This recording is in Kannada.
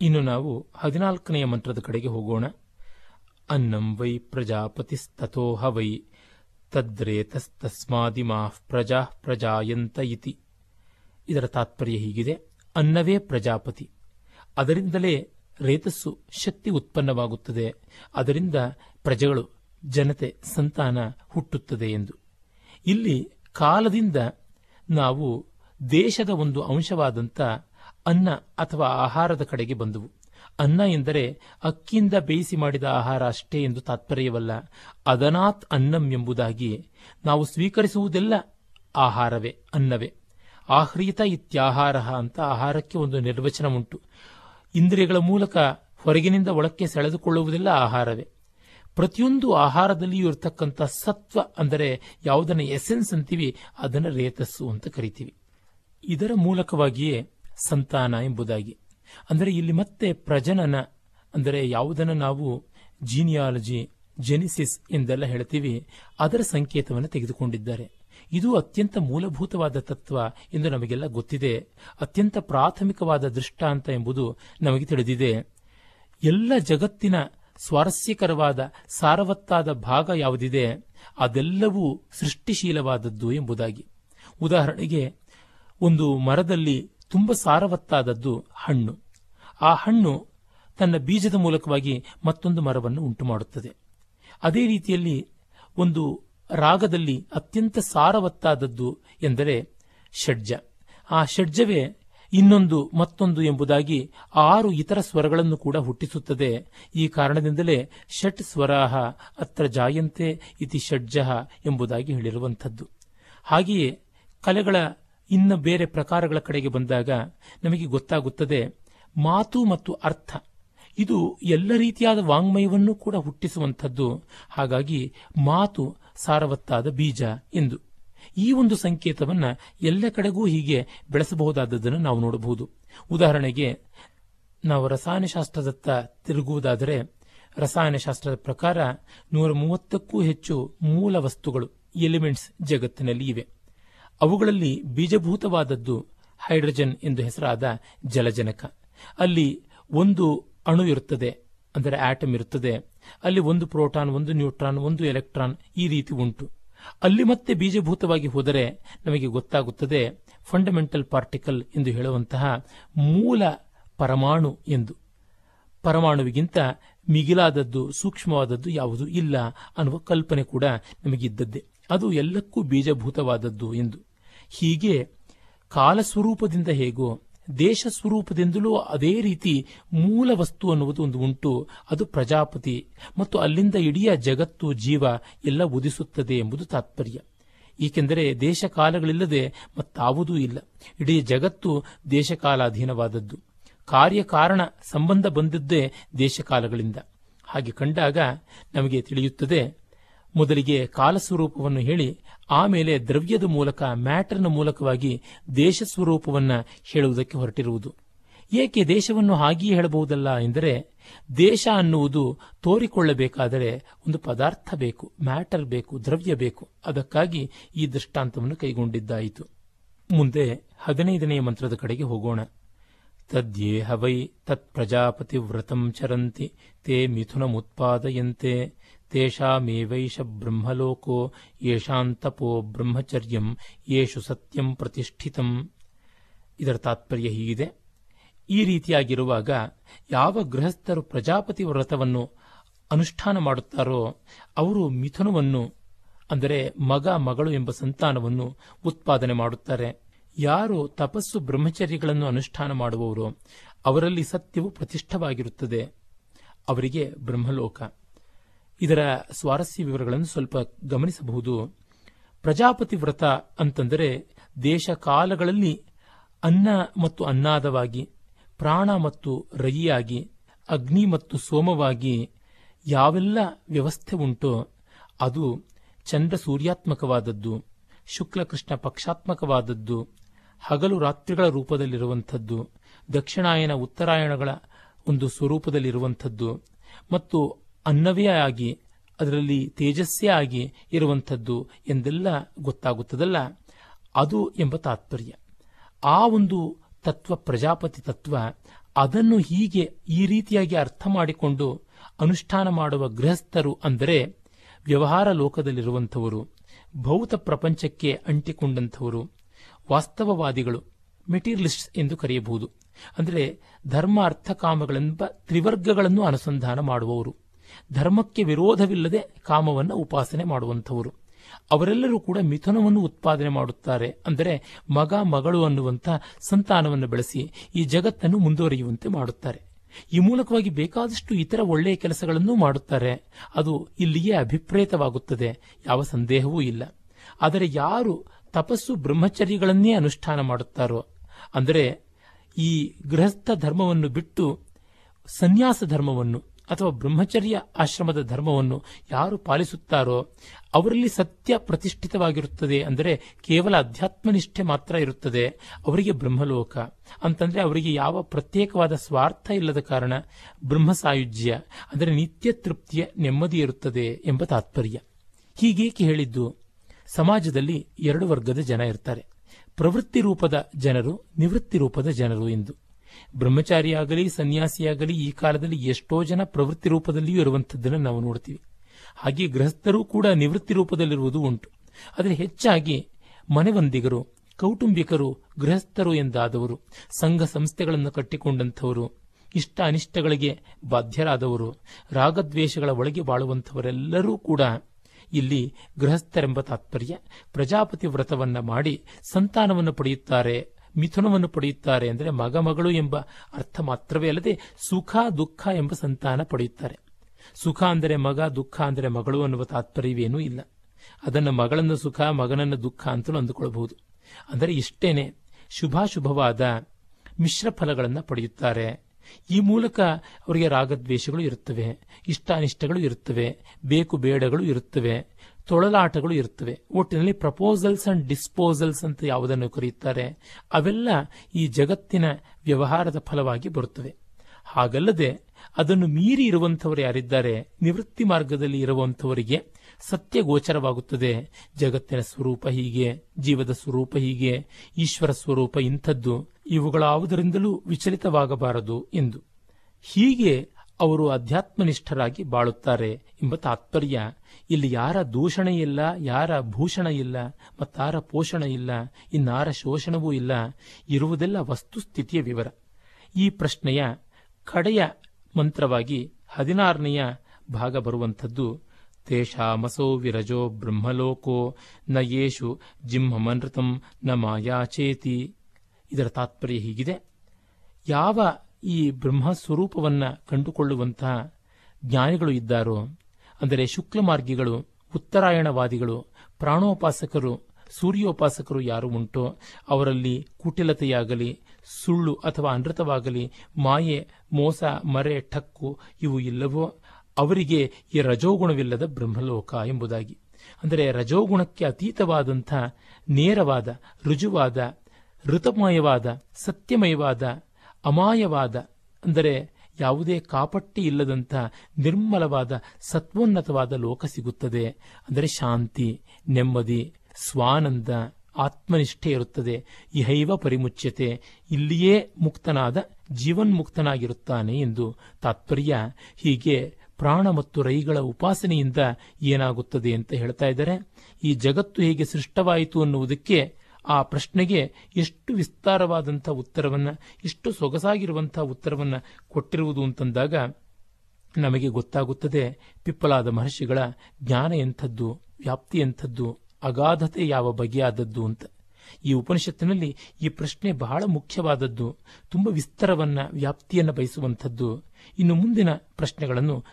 ಇನ್ನು ನಾವು ಹದಿನಾಲ್ಕನೆಯ ಮಂತ್ರದ ಕಡೆಗೆ ಹೋಗೋಣ. ಅನ್ನಂ ವೈ ಪ್ರಜಾಪತಿಸ್ತಥೋಹ ವೈ ತದ್ರೇತಸ್ತಸ್ಮಾದಿಮಾಃ ಪ್ರಜಾ ಪ್ರಜಾಯಂತ ಇತಿ. ಇದರ ತಾತ್ಪರ್ಯ ಹೀಗಿದೆ. ಅನ್ನವೇ ಪ್ರಜಾಪತಿ. ಅದರಿಂದಲೇ ರೇತಸ್ಸು ಶಕ್ತಿ ಉತ್ಪನ್ನವಾಗುತ್ತದೆ. ಅದರಿಂದ ಪ್ರಜೆಗಳು ಜನತೆ ಸಂತಾನ ಹುಟ್ಟುತ್ತದೆ ಎಂದು. ಇಲ್ಲಿ ಕಾಲದಿಂದ ನಾವು ದೇಶದ ಒಂದು ಅಂಶವಾದಂಥ ಅನ್ನ ಅಥವಾ ಆಹಾರದ ಕಡೆಗೆ ಬಂದುವು. ಅನ್ನ ಎಂದರೆ ಅಕ್ಕಿಯಿಂದ ಬೇಯಿಸಿ ಮಾಡಿದ ಆಹಾರ ಅಷ್ಟೇ ಎಂದು ತಾತ್ಪರ್ಯವಲ್ಲ. ಅದನಾತ್ ಅನ್ನಂ ಎಂಬುದಾಗಿ ನಾವು ಸ್ವೀಕರಿಸುವುದೆಲ್ಲ ಆಹಾರವೇ, ಅನ್ನವೇ. ಆಹ್ರೀತ ಇತ್ಯಾಹಾರ ಅಂತ ಆಹಾರಕ್ಕೆ ಒಂದು ನಿರ್ವಚನ ಉಂಟು ಇಂದ್ರಿಯಗಳ ಮೂಲಕ ಹೊರಗಿನಿಂದ ಒಳಕ್ಕೆ ಸೆಳೆದುಕೊಳ್ಳುವುದೆಲ್ಲ ಆಹಾರವೇ. ಪ್ರತಿಯೊಂದು ಆಹಾರದಲ್ಲಿಯೂ ಇರತಕ್ಕಂಥ ಸತ್ವ ಅಂದರೆ ಯಾವುದನ್ನು ಎಸೆನ್ಸ್ ಅಂತೀವಿ, ಅದನ್ನು ರೇತಸ್ಸು ಅಂತ ಕರಿತೀವಿ. ಇದರ ಮೂಲಕವಾಗಿಯೇ ಸಂತಾನ ಎಂಬುದಾಗಿ. ಅಂದರೆ ಇಲ್ಲಿ ಮತ್ತೆ ಪ್ರಜನನ, ಅಂದರೆ ಯಾವುದನ್ನು ನಾವು ಜೀನಿಯಾಲಜಿ ಜೆನಿಸಿಸ್ ಎಂದೆಲ್ಲ ಹೇಳ್ತೀವಿ, ಅದರ ಸಂಕೇತವನ್ನು ತೆಗೆದುಕೊಂಡಿದ್ದಾರೆ. ಇದು ಅತ್ಯಂತ ಮೂಲಭೂತವಾದ ತತ್ವ ಎಂದು ನಮಗೆಲ್ಲ ಗೊತ್ತಿದೆ. ಅತ್ಯಂತ ಪ್ರಾಥಮಿಕವಾದ ದೃಷ್ಟಾಂತ ಎಂಬುದು ನಮಗೆ ತಿಳಿದಿದೆ. ಎಲ್ಲ ಜಗತ್ತಿನ ಸ್ವಾರಸ್ಯಕರವಾದ, ಸಾರವತ್ತಾದ ಭಾಗ ಯಾವುದಿದೆ, ಅದೆಲ್ಲವೂ ಸೃಷ್ಟಿಶೀಲವಾದದ್ದು ಎಂಬುದಾಗಿ. ಉದಾಹರಣೆಗೆ, ಒಂದು ಮರದಲ್ಲಿ ತುಂಬ ಸಾರವತ್ತಾದದ್ದು ಹಣ್ಣು. ಆ ಹಣ್ಣು ತನ್ನ ಬೀಜದ ಮೂಲಕವಾಗಿ ಮತ್ತೊಂದು ಮರವನ್ನು ಉಂಟು ಮಾಡುತ್ತದೆ ಅದೇ ರೀತಿಯಲ್ಲಿ ಒಂದು ರಾಗದಲ್ಲಿ ಅತ್ಯಂತ ಸಾರವತ್ತಾದದ್ದು ಎಂದರೆ ಷಡ್ಜ. ಆ ಷಡ್ಜವೇ ಇನ್ನೊಂದು ಮತ್ತೊಂದು ಎಂಬುದಾಗಿ ಆರು ಇತರ ಸ್ವರಗಳನ್ನು ಕೂಡ ಹುಟ್ಟಿಸುತ್ತದೆ. ಈ ಕಾರಣದಿಂದಲೇ ಷಟ್ ಸ್ವರಾಹ ಅತ್ರ ಜಾಯಂತೆ ಇತಿ ಷಡ್ಜ ಎಂಬುದಾಗಿ ಹೇಳಿರುವಂಥದ್ದು. ಹಾಗೆಯೇ ಕಲೆಗಳ ಇನ್ನ ಬೇರೆ ಪ್ರಕಾರಗಳ ಕಡೆಗೆ ಬಂದಾಗ ನಮಗೆ ಗೊತ್ತಾಗುತ್ತದೆ ಮಾತು ಮತ್ತು ಅರ್ಥ. ಇದು ಎಲ್ಲ ರೀತಿಯಾದ ವಾಂಗ್ಮಯವನ್ನು ಕೂಡ ಹುಟ್ಟಿಸುವಂಥದ್ದು. ಹಾಗಾಗಿ ಮಾತು ಸಾರವತ್ತಾದ ಬೀಜ ಎಂದು. ಈ ಒಂದು ಸಂಕೇತವನ್ನು ಎಲ್ಲ ಕಡೆಗೂ ಹೀಗೆ ಬೆಳೆಸಬಹುದಾದದ್ದನ್ನು ನಾವು ನೋಡಬಹುದು. ಉದಾಹರಣೆಗೆ, ನಾವು ರಸಾಯನಶಾಸ್ತ್ರದತ್ತ ತಿರುಗುವುದಾದರೆ, ರಸಾಯನಶಾಸ್ತ್ರದ ಪ್ರಕಾರ ನೂರ ಮೂವತ್ತಕ್ಕೂ ಹೆಚ್ಚು ಮೂಲ ವಸ್ತುಗಳು, ಎಲಿಮೆಂಟ್ಸ್ ಜಗತ್ತಿನಲ್ಲಿ ಇವೆ. ಅವುಗಳಲ್ಲಿ ಬೀಜಭೂತವಾದದ್ದು ಹೈಡ್ರೋಜನ್ ಎಂದು ಹೆಸರಾದ ಜಲಜನಕ. ಅಲ್ಲಿ ಒಂದು ಅಣು ಇರುತ್ತದೆ, ಅಂದರೆ ಆಟಮ್ ಇರುತ್ತದೆ. ಅಲ್ಲಿ ಒಂದು ಪ್ರೋಟಾನ್, ಒಂದು ನ್ಯೂಟ್ರಾನ್, ಒಂದು ಎಲೆಕ್ಟ್ರಾನ್ ಈ ರೀತಿ ಉಂಟು. ಅಲ್ಲಿ ಮತ್ತೆ ಬೀಜಭೂತವಾಗಿ ಹೋದರೆ ನಮಗೆ ಗೊತ್ತಾಗುತ್ತದೆ ಫಂಡಮೆಂಟಲ್ ಪಾರ್ಟಿಕಲ್ ಎಂದು ಹೇಳುವಂತಹ ಮೂಲ ಪರಮಾಣು ಎಂದು. ಪರಮಾಣುವಿಗಿಂತ ಮಿಗಿಲಾದದ್ದು, ಸೂಕ್ಷ್ಮವಾದದ್ದು ಯಾವುದು ಇಲ್ಲ ಅನ್ನುವ ಕಲ್ಪನೆ ಕೂಡ ನಮಗಿದ್ದದ್ದೇ. ಅದು ಎಲ್ಲಕ್ಕೂ ಬೀಜಭೂತವಾದದ್ದು ಎಂದು. ಹೀಗೆ ಕಾಲಸ್ವರೂಪದಿಂದ ಹೇಗೋ ದೇಶ ಸ್ವರೂಪದಿಂದಲೂ ಅದೇ ರೀತಿ ಮೂಲ ವಸ್ತು ಅನ್ನುವುದು ಒಂದು ಉಂಟು. ಅದು ಪ್ರಜಾಪತಿ. ಮತ್ತು ಅಲ್ಲಿಂದ ಇಡೀ ಜಗತ್ತು, ಜೀವ ಎಲ್ಲ ಉದಿಸುತ್ತದೆ ಎಂಬುದು ತಾತ್ಪರ್ಯ. ಏಕೆಂದರೆ ದೇಶ ಕಾಲಗಳಿಲ್ಲದೆ ಮತ್ತಾವುದೂ ಇಲ್ಲ. ಇಡೀ ಜಗತ್ತು ದೇಶಕಾಲಾಧೀನವಾದದ್ದು. ಕಾರ್ಯಕಾರಣ ಸಂಬಂಧ ಬಂದದ್ದೇ ದೇಶಕಾಲಗಳಿಂದ. ಹಾಗೆ ಕಂಡಾಗ ನಮಗೆ ತಿಳಿಯುತ್ತದೆ ಮೊದಲಿಗೆ ಕಾಲಸ್ವರೂಪವನ್ನು ಹೇಳಿ, ಆಮೇಲೆ ದ್ರವ್ಯದ ಮೂಲಕ ಮ್ಯಾಟರ್ನ ಮೂಲಕವಾಗಿ ದೇಶ ಸ್ವರೂಪವನ್ನು ಹೇಳುವುದಕ್ಕೆ ಹೊರಟಿರುವುದು. ಏಕೆ ದೇಶವನ್ನು ಹಾಗೆಯೇ ಹೇಳಬಹುದಲ್ಲ ಎಂದರೆ, ದೇಶ ಅನ್ನುವುದು ತೋರಿಕೊಳ್ಳಬೇಕಾದರೆ ಒಂದು ಪದಾರ್ಥ ಬೇಕು, ಮ್ಯಾಟರ್ ಬೇಕು, ದ್ರವ್ಯ ಬೇಕು. ಅದಕ್ಕಾಗಿ ಈ ದೃಷ್ಟಾಂತವನ್ನು ಕೈಗೊಂಡಿದ್ದಾಯಿತು. ಮುಂದೆ ಹದಿನೈದನೆಯ ಮಂತ್ರದ ಕಡೆಗೆ ಹೋಗೋಣ. ತದ್ಯೇಹ ವೈ ತತ್ ಪ್ರಜಾಪತಿ ವ್ರತಂ ಚರಂತಿ, ತೇ ಮಿಥುನಮುತ್ಪಾದಯಂತೆ. ತೇಷಾಮೇವೈಷ ಬ್ರಹ್ಮಲೋಕೋ ಯೇಷಾಂತಪೋ ಬ್ರಹ್ಮಚರ್ಯಂ ಯೇಷು ಸತ್ಯಂ ಪ್ರತಿಷ್ಠಿತಂ. ಇದರ ತಾತ್ಪರ್ಯ ಹೀಗಿದೆ. ಈ ರೀತಿಯಾಗಿರುವಾಗ ಯಾವ ಗೃಹಸ್ಥರು ಪ್ರಜಾಪತಿ ವ್ರತವನ್ನು ಅನುಷ್ಠಾನ ಮಾಡುತ್ತಾರೋ ಅವರು ಮಿಥುನವನ್ನು, ಅಂದರೆ ಮಗ, ಮಗಳು ಎಂಬ ಸಂತಾನವನ್ನು ಉತ್ಪಾದನೆ ಮಾಡುತ್ತಾರೆ. ಯಾರು ತಪಸ್ಸು ಬ್ರಹ್ಮಚರ್ಯಗಳನ್ನು ಅನುಷ್ಠಾನ ಮಾಡುವವರು ಅವರಲ್ಲಿ ಸತ್ಯವು ಪ್ರತಿಷ್ಠವಾಗಿರುತ್ತದೆ. ಅವರಿಗೆ ಬ್ರಹ್ಮಲೋಕ. ಇದರ ಸ್ವಾರಸ್ಯ ವಿವರಗಳನ್ನು ಸ್ವಲ್ಪ ಗಮನಿಸಬಹುದು. ಪ್ರಜಾಪತಿ ವ್ರತ ಅಂತಂದರೆ ದೇಶ ಕಾಲಗಳಲ್ಲಿ ಅನ್ನ ಮತ್ತು ಅನ್ನಾದವಾಗಿ, ಪ್ರಾಣ ಮತ್ತು ರಯಿಯಾಗಿ ಅಗ್ನಿ ಮತ್ತು ಸೋಮವಾಗಿ ಯಾವೆಲ್ಲ ವ್ಯವಸ್ಥೆ ಉಂಟೋ ಅದು ಚಂದ್ರ ಸೂರ್ಯಾತ್ಮಕವಾದದ್ದು ಶುಕ್ಲ ಕೃಷ್ಣ ಪಕ್ಷಾತ್ಮಕವಾದದ್ದು, ಹಗಲು ರಾತ್ರಿಗಳ ರೂಪದಲ್ಲಿರುವಂಥದ್ದು, ದಕ್ಷಿಣಾಯನ ಉತ್ತರಾಯಣಗಳ ಒಂದು ಸ್ವರೂಪದಲ್ಲಿರುವಂಥದ್ದು ಮತ್ತು ಅನ್ನವೇ ಆಗಿ ಅದರಲ್ಲಿ ತೇಜಸ್ಸೇ ಆಗಿ ಇರುವಂಥದ್ದು ಎಂದೆಲ್ಲ ಗೊತ್ತಾಗುತ್ತದಲ್ಲ? ಅದು ಎಂಬ ತಾತ್ಪರ್ಯ. ಆ ಒಂದು ತತ್ವ, ಪ್ರಜಾಪತಿ ತತ್ವ, ಅದನ್ನು ಹೀಗೆ ಈ ರೀತಿಯಾಗಿ ಅರ್ಥ ಮಾಡಿಕೊಂಡು ಅನುಷ್ಠಾನ ಮಾಡುವ ಗೃಹಸ್ಥರು ಅಂದರೆ ವ್ಯವಹಾರ ಲೋಕದಲ್ಲಿರುವಂಥವರು, ಭೌತ ಪ್ರಪಂಚಕ್ಕೆ ಅಂಟಿಕೊಂಡಂಥವರು, ವಾಸ್ತವವಾದಿಗಳು, ಮೆಟೀರಿಯಲಿಸ್ಟ್ಸ್ ಎಂದು ಕರೆಯಬಹುದು. ಅಂದರೆ ಧರ್ಮ ಅರ್ಥ ಕಾಮಗಳೆಂಬ ತ್ರಿವರ್ಗಗಳನ್ನು ಅನುಸಂಧಾನ ಮಾಡುವವರು. ಧರ್ಮಕ್ಕೆ ವಿರೋಧವಿಲ್ಲದೆ ಕಾಮವನ್ನು ಉಪಾಸನೆ ಮಾಡುವಂಥವರು. ಅವರೆಲ್ಲರೂ ಕೂಡ ಮಿಥುನವನ್ನು ಉತ್ಪಾದನೆ ಮಾಡುತ್ತಾರೆ. ಅಂದರೆ ಮಗ, ಮಗಳು ಅನ್ನುವಂಥ ಸಂತಾನವನ್ನು ಬೆಳೆಸಿ ಈ ಜಗತ್ತನ್ನು ಮುಂದುವರಿಯುವಂತೆ ಮಾಡುತ್ತಾರೆ. ಈ ಮೂಲಕವಾಗಿ ಬೇಕಾದಷ್ಟು ಇತರ ಒಳ್ಳೆಯ ಕೆಲಸಗಳನ್ನು ಮಾಡುತ್ತಾರೆ. ಅದು ಇಲ್ಲಿಯೇ ಅಭಿಪ್ರೇತವಾಗುತ್ತದೆ. ಯಾವ ಸಂದೇಹವೂ ಇಲ್ಲ. ಆದರೆ ಯಾರು ತಪಸ್ಸು ಬ್ರಹ್ಮಚರ್ಯಗಳನ್ನೇ ಅನುಷ್ಠಾನ ಮಾಡುತ್ತಾರೋ? ಅಂದರೆ ಈ ಗೃಹಸ್ಥ ಧರ್ಮವನ್ನು ಬಿಟ್ಟು ಸನ್ಯಾಸ ಧರ್ಮವನ್ನು ಅಥವಾ ಬ್ರಹ್ಮಚರ್ಯ ಆಶ್ರಮದ ಧರ್ಮವನ್ನು ಯಾರು ಪಾಲಿಸುತ್ತಾರೋ ಅವರಲ್ಲಿ ಸತ್ಯ ಪ್ರತಿಷ್ಠಿತವಾಗಿರುತ್ತದೆ ಅಂದರೆ ಕೇವಲ ಅಧ್ಯಾತ್ಮನಿಷ್ಠೆ ಮಾತ್ರ ಇರುತ್ತದೆ. ಅವರಿಗೆ ಬ್ರಹ್ಮಲೋಕ ಅಂತಂದ್ರೆ ಅವರಿಗೆ ಯಾವ ಪ್ರತ್ಯೇಕವಾದ ಸ್ವಾರ್ಥ ಇಲ್ಲದ ಕಾರಣ ಬ್ರಹ್ಮ ಸಾಯುಜ್ಯ ಅಂದರೆ ನಿತ್ಯ ತೃಪ್ತಿಯ ನೆಮ್ಮದಿ ಇರುತ್ತದೆ ಎಂಬ ತಾತ್ಪರ್ಯ. ಹೀಗೇಕೆ ಹೇಳಿದ್ದು? ಸಮಾಜದಲ್ಲಿ ಎರಡು ವರ್ಗದ ಜನ ಇರ್ತಾರೆ. ಪ್ರವೃತ್ತಿ ರೂಪದ ಜನರು ನಿವೃತ್ತಿ ರೂಪದ ಜನರು ಎಂದು. ಬ್ರಹ್ಮಚಾರಿಯಾಗಲಿ, ಸನ್ಯಾಸಿಯಾಗಲಿ ಈ ಕಾಲದಲ್ಲಿ ಎಷ್ಟೋ ಜನ ಪ್ರವೃತ್ತಿ ರೂಪದಲ್ಲಿಯೂ ಇರುವಂಥದ್ದನ್ನು ನಾವು ನೋಡ್ತೀವಿ. ಹಾಗೆ ಗೃಹಸ್ಥರು ಕೂಡ ನಿವೃತ್ತಿ ರೂಪದಲ್ಲಿರುವುದು ಉಂಟು. ಆದರೆ ಹೆಚ್ಚಾಗಿ ಮನೆವಂದಿಗರು, ಕೌಟುಂಬಿಕರು, ಗೃಹಸ್ಥರು ಎಂದಾದವರು, ಸಂಘ ಸಂಸ್ಥೆಗಳನ್ನು ಕಟ್ಟಿಕೊಂಡಂಥವರು ಇಷ್ಟ ಅನಿಷ್ಟಗಳಿಗೆ ಬಾಧ್ಯರಾದವರು, ರಾಗದ್ವೇಷಗಳ ಒಳಗೆ ಬಾಳುವಂಥವರೆಲ್ಲರೂ ಕೂಡ ಇಲ್ಲಿ ಗೃಹಸ್ಥರೆಂಬ ತಾತ್ಪರ್ಯ ಪ್ರಜಾಪತಿ ವ್ರತವನ್ನ ಮಾಡಿ ಸಂತಾನವನ್ನು ಪಡೆಯುತ್ತಾರೆ. ಮಿಥುನವನ್ನು ಪಡೆಯುತ್ತಾರೆ ಅಂದರೆ ಮಗ ಮಗಳು ಎಂಬ ಅರ್ಥ ಮಾತ್ರವೇ ಅಲ್ಲದೆ ಸುಖ, ದುಃಖ ಎಂಬ ಸಂತಾನ ಪಡೆಯುತ್ತಾರೆ. ಸುಖ ಅಂದರೆ ಮಗ, ದುಃಖ ಅಂದರೆ ಮಗಳು ಅನ್ನುವ ತಾತ್ಪರ್ಯವೇನೂ ಇಲ್ಲ. ಅದನ್ನು ಮಗಳನ್ನು ಸುಖ, ಮಗನನ್ನು ದುಃಖ ಅಂತಲೂ ಅಂದುಕೊಳ್ಳಬಹುದು ಅಂದರೆ ಇಷ್ಟೇನೆ ಶುಭಾಶುಭವಾದ ಮಿಶ್ರ ಫಲಗಳನ್ನು ಪಡೆಯುತ್ತಾರೆ. ಈ ಮೂಲಕ ಅವರಿಗೆ ರಾಗದ್ವೇಷಗಳು ಇರುತ್ತವೆ, ಇಷ್ಟಾನಿಷ್ಟಗಳು ಇರುತ್ತವೆ, ಬೇಕು ಬೇಡಗಳು ಇರುತ್ತವೆ ತೊಳಲಾಟಗಳು ಇರುತ್ತವೆ ಒಟ್ಟಿನಲ್ಲಿ ಪ್ರಪೋಸಲ್ಸ್ ಅಂಡ್ ಡಿಸ್ಪೋಸಲ್ಸ್ ಅಂತ ಯಾವುದನ್ನು ಕರೆಯುತ್ತಾರೆ? ಅವೆಲ್ಲ ಈ ಜಗತ್ತಿನ ವ್ಯವಹಾರದ ಫಲವಾಗಿ ಬರುತ್ತವೆ. ಹಾಗಲ್ಲದೆ ಅದನ್ನು ಮೀರಿ ಇರುವಂಥವರು ಯಾರಿದ್ದಾರೆ? ನಿವೃತ್ತಿ ಮಾರ್ಗದಲ್ಲಿ ಇರುವಂಥವರಿಗೆ ಸತ್ಯ ಗೋಚರವಾಗುತ್ತದೆ. ಜಗತ್ತಿನ ಸ್ವರೂಪ ಹೀಗೆ, ಜೀವದ ಸ್ವರೂಪ ಹೀಗೆ, ಈಶ್ವರ ಸ್ವರೂಪ ಇಂಥದ್ದು ಇವುಗಳಾವುದರಿಂದಲೂ ವಿಚಲಿತವಾಗಬಾರದು ಎಂದು. ಹೀಗೆ ಅವರು ಅಧ್ಯಾತ್ಮನಿಷ್ಠರಾಗಿ ಬಾಳುತ್ತಾರೆ ಎಂಬ ತಾತ್ಪರ್ಯ. ಇಲ್ಲಿ ಯಾರ ದೂಷಣೆ ಇಲ್ಲ, ಯಾರ ಭೂಷಣ ಇಲ್ಲ, ಮತ್ತಾರ ಪೋಷಣ ಇಲ್ಲ, ಇನ್ನಾರ ಶೋಷಣವೂ ಇಲ್ಲ, ಇರುವುದೆಲ್ಲ ವಸ್ತುಸ್ಥಿತಿಯ ವಿವರ. ಈ ಪ್ರಶ್ನೆಯ ಕಡೆಯ ಮಂತ್ರವಾಗಿ ಹದಿನಾರನೆಯ ಭಾಗ ಬರುವಂಥದ್ದು, ತೇಷಾಮಸೋ ವಿರಜೋ ಬ್ರಹ್ಮಲೋಕೋ, ನ ಯೇಷು ಜಿಂಹಮನೃತಂ ನ ಮಾಯಾಚೇತಿ. ಇದರ ತಾತ್ಪರ್ಯ ಹೀಗಿದೆ. ಯಾವ ಈ ಬ್ರಹ್ಮ ಸ್ವರೂಪವನ್ನ ಕಂಡುಕೊಳ್ಳುವಂತಹ ಜ್ಞಾನಿಗಳು ಇದ್ದಾರೋ, ಅಂದರೆ ಶುಕ್ಲಮಾರ್ಗಿಗಳು, ಉತ್ತರಾಯಣವಾದಿಗಳು, ಪ್ರಾಣೋಪಾಸಕರು, ಸೂರ್ಯೋಪಾಸಕರು ಯಾರು ಉಂಟೋ, ಅವರಲ್ಲಿ ಕುಟಿಲತೆಯಾಗಲಿ, ಸುಳ್ಳು ಅಥವಾ ಅನೃತವಾಗಲಿ, ಮಾಯೆ, ಮೋಸ, ಮರೆ, ಠಕ್ಕು ಇವು ಇಲ್ಲವೋ, ಅವರಿಗೆ ಈ ರಜೋಗುಣವಿಲ್ಲದ ಬ್ರಹ್ಮಲೋಕ ಎಂಬುದಾಗಿ. ಅಂದರೆ ರಜೋಗುಣಕ್ಕೆ ಅತೀತವಾದಂಥ ನೇರವಾದ, ರುಜುವಾದ, ಋತಮಯವಾದ, ಸತ್ಯಮಯವಾದ ಅಮಾಯವಾದ, ಅಂದರೆ ಯಾವುದೇ ಕಾಪಟ್ಟಿ ಇಲ್ಲದಂಥ ನಿರ್ಮಲವಾದ, ಸತ್ವೋನ್ನತವಾದ ಲೋಕ ಸಿಗುತ್ತದೆ. ಅಂದರೆ ಶಾಂತಿ, ನೆಮ್ಮದಿ, ಸ್ವಾನಂದ, ಆತ್ಮನಿಷ್ಠೆ ಇರುತ್ತದೆ. ಇಹೈವ ಪರಿಮುಚ್ಯತೆ. ಇಲ್ಲಿಯೇ ಮುಕ್ತನಾದ, ಜೀವನ್ಮುಕ್ತನಾಗಿರುತ್ತಾನೆ ಎಂದು ತಾತ್ಪರ್ಯ. ಹೀಗೆ ಪ್ರಾಣ ಮತ್ತು ರೈಗಳ ಉಪಾಸನೆಯಿಂದ ಏನಾಗುತ್ತದೆ ಅಂತ ಹೇಳ್ತಾ ಇದ್ದಾರೆ. ಈ ಜಗತ್ತು ಹೇಗೆ ಸೃಷ್ಟವಾಯಿತು ಅನ್ನುವುದಕ್ಕೆ ಆ ಪ್ರಶ್ನೆಗೆ ಎಷ್ಟು ವಿಸ್ತಾರವಾದಂಥ ಉತ್ತರವನ್ನು, ಎಷ್ಟು ಸೊಗಸಾಗಿರುವಂಥ ಉತ್ತರವನ್ನು ಕೊಟ್ಟಿರುವುದು ಅಂತಂದಾಗ ನಮಗೆ ಗೊತ್ತಾಗುತ್ತದೆ, ಪಿಪ್ಪಲಾದ ಮಹರ್ಷಿಗಳ ಜ್ಞಾನ ಎಂಥದ್ದು, ವ್ಯಾಪ್ತಿ ಎಂಥದ್ದು, ಅಗಾಧತೆ ಯಾವ ಬಗೆಯಾದದ್ದು ಅಂತ. ಈ ಉಪನಿಷತ್ತಿನಲ್ಲಿ ಈ ಪ್ರಶ್ನೆ ಬಹಳ ಮುಖ್ಯವಾದದ್ದು, ತುಂಬ ವಿಸ್ತಾರವನ್ನ, ವ್ಯಾಪ್ತಿಯನ್ನು ಬಯಸುವಂಥದ್ದು. ಇನ್ನು ಮುಂದಿನ ಪ್ರಶ್ನೆಗಳನ್ನು